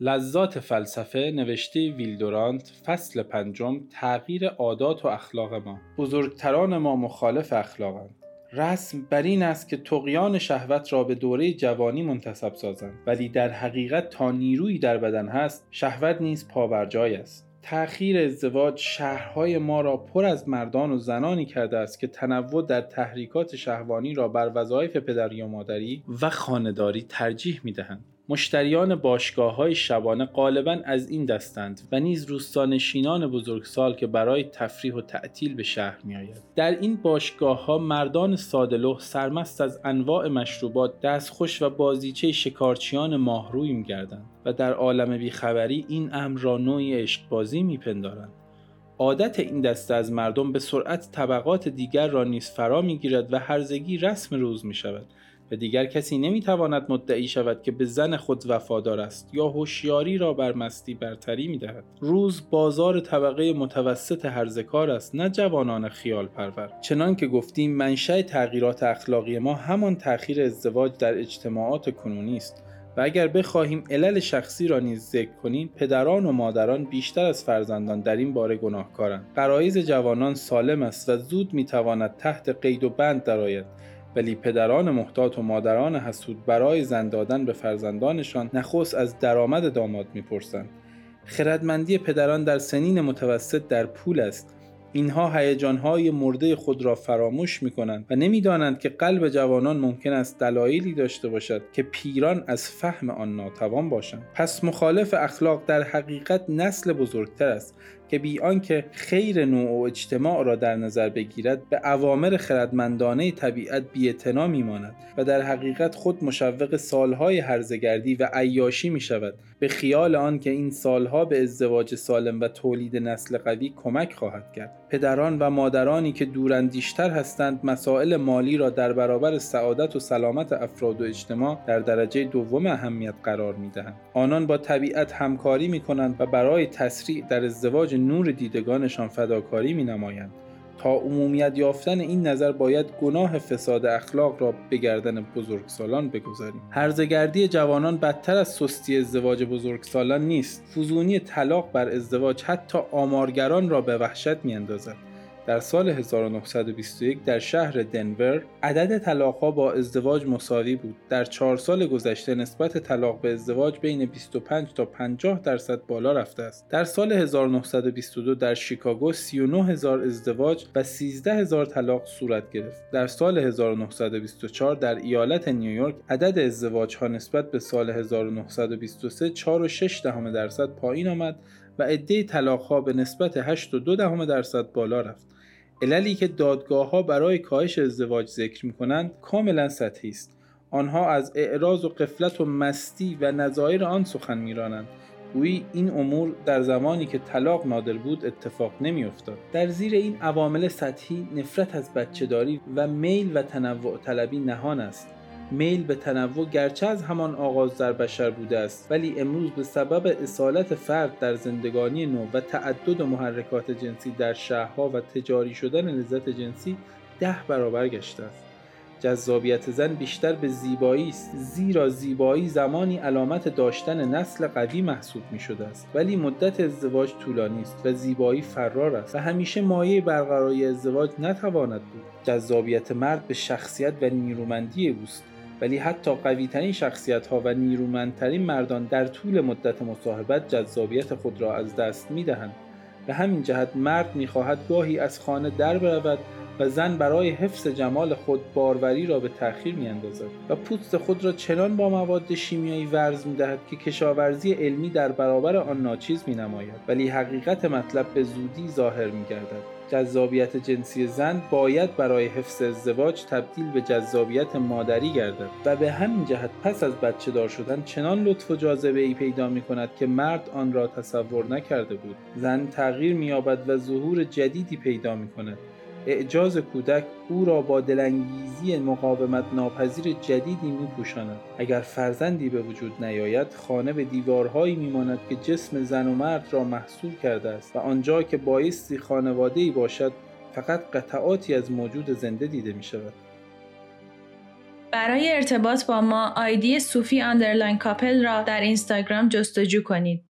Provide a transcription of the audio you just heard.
لذات فلسفه نوشته ویلدورانت فصل پنجم تغییر عادات و اخلاق ما. بزرگتران ما مخالف اخلاقند رسم بر این است که تقیان شهوت را به دوره جوانی منتصب سازند. ولی در حقیقت تا نیرویی در بدن هست شهوت نیز پابرجای است. تأخیر ازدواج شهرهای ما را پر از مردان و زنانی کرده است که تنوع در تحریکات شهوانی را بر وظایف پدری و مادری و خانهداری ترجیح می دهند. مشتریان باشگاه های شبانه غالبا از این دستند و نیز روستانشینان بزرگسال که برای تفریح و تعطیل به شهر می آید. در این باشگاه ها مردان سادلوه سرمست از انواع مشروبات دستخوش و بازیچه شکارچیان ماهروی می گردند و در عالم بیخبری این امر را نوعی عشقبازی می پندارند. عادت این دسته از مردم به سرعت طبقات دیگر را نیز فرا می گیرد و هرزگی رسم روز می شود و دیگر کسی نمی‌تواند مدعی شود که به زن خود وفادار است یا هوشیاری را بر مستی برتری می‌دهد. روز بازار طبقه متوسط هرزکار است نه جوانان خیال پرور. چنان که گفتیم منشأ تغییرات اخلاقی ما همان تأخیر ازدواج در اجتماعات کنونی است و اگر بخواهیم علل شخصی را نیز ذکر کنیم پدران و مادران بیشتر از فرزندان در این باره گناهکارند. غرایز جوانان سالم است و زود می‌تواند تحت قید و بند درآید. ولی پدران محتاط و مادران حسود برای زن دادن به فرزندانشان نخست از درآمد داماد می‌پرسند. خردمندی پدران در سنین متوسط در پول است. اینها هیجانهای مرده خود را فراموش می کنند و نمی‌دانند که قلب جوانان ممکن است دلایلی داشته باشد که پیران از فهم آن ناتوان باشند. پس مخالف اخلاق در حقیقت نسل بزرگتر است که بی آنکه خیر نوع و اجتماع را در نظر بگیرد به اوامر خردمندانه طبیعت بی‌اعتنا میماند و در حقیقت خود مشوق سالهای هرزگردی و عیاشی می شود به خیال آن که این سالها به ازدواج سالم و تولید نسل قوی کمک خواهد کرد. پدران و مادرانی که دوراندیشتر هستند مسائل مالی را در برابر سعادت و سلامت افراد و اجتماع در درجه دوم اهمیت قرار می دهند. آنان با طبیعت همکاری می کنند و برای تسریع در ازدواج نور دیدگانشان فداکاری می نمایند. تا عمومیت یافتن این نظر باید گناه فساد اخلاق را به گردن بزرگسالان بگذاریم. هرزگردی جوانان بدتر از سستی ازدواج بزرگسالان نیست. فزونی طلاق بر ازدواج حتی آمارگران را به وحشت میاندازد. در سال 1921 در شهر دنور عدد طلاقها با ازدواج مساوی بود. در چهار سال گذشته نسبت طلاق به ازدواج بین 25 تا 50 درصد بالا رفته است. در سال 1922 در شیکاگو 39 هزار ازدواج و 13 هزار طلاق صورت گرفت. در سال 1924 در ایالت نیویورک عدد ازدواج ها نسبت به سال 1923 4.6 درصد پایین آمد و عده طلاق ها به نسبت 8.2 درصد بالا رفت. عللی که دادگاه ها برای کاهش ازدواج ذکر می کنند کاملا سطحی است. آنها از اعراض و قفلت و مستی و نظایر آن سخن میرانند. گویی این امور در زمانی که طلاق نادر بود اتفاق نمیافتاد. در زیر این عوامل سطحی نفرت از بچهداری و میل و تنوع طلبی نهان است. میل به تنوع گرچه از همان آغاز در بشر بوده است ولی امروز به سبب اصالت فرد در زندگانی نو و تعدد محرکات جنسی در شهرها و تجاری شدن لذت جنسی ده برابر گشته است. جذابیت زن بیشتر به زیبایی است زیرا زیبایی زمانی علامت داشتن نسل قوی محسوب می شده است. ولی مدت ازدواج طولانی است و زیبایی فرار است و همیشه مایه برقراری ازدواج نتواند بود. جذابیت مرد به شخصیت و نیرومندی اوست. ولی حتی قویترین شخصیت ها و نیرومندترین مردان در طول مدت مصاحبت جذابیت خود را از دست می دهند. به همین جهت مرد می خواهد گاهی از خانه در برود و زن برای حفظ جمال خود باروری را به تأخیر می اندازد و پوست خود را چنان با مواد شیمیایی ورز می دهد که کشاورزی علمی در برابر آن ناچیز می نماید ولی حقیقت مطلب به زودی ظاهر می گردد جذابیت جنسی زن باید برای حفظ ازدواج تبدیل به جذابیت مادری گردد و به همین جهت پس از بچه دار شدن چنان لطف و جاذبه ای پیدا می کند که مرد آن را تصور نکرده بود. زن تغییر مییابد و ظهور جدیدی پیدا می کند اعجاز کودک او را با دلانگیزی مقاومت ناپذیر جدیدی می پوشاند. اگر فرزندی به وجود نیاید خانه به دیوارهایی میماند که جسم زن و مرد را محصور کرده است و آنجا که بایستی خانواده ای باشد فقط قطعاتی از موجود زنده دیده می شود. برای ارتباط با ما ID صوفی underline couple را در اینستاگرام جستجو کنید.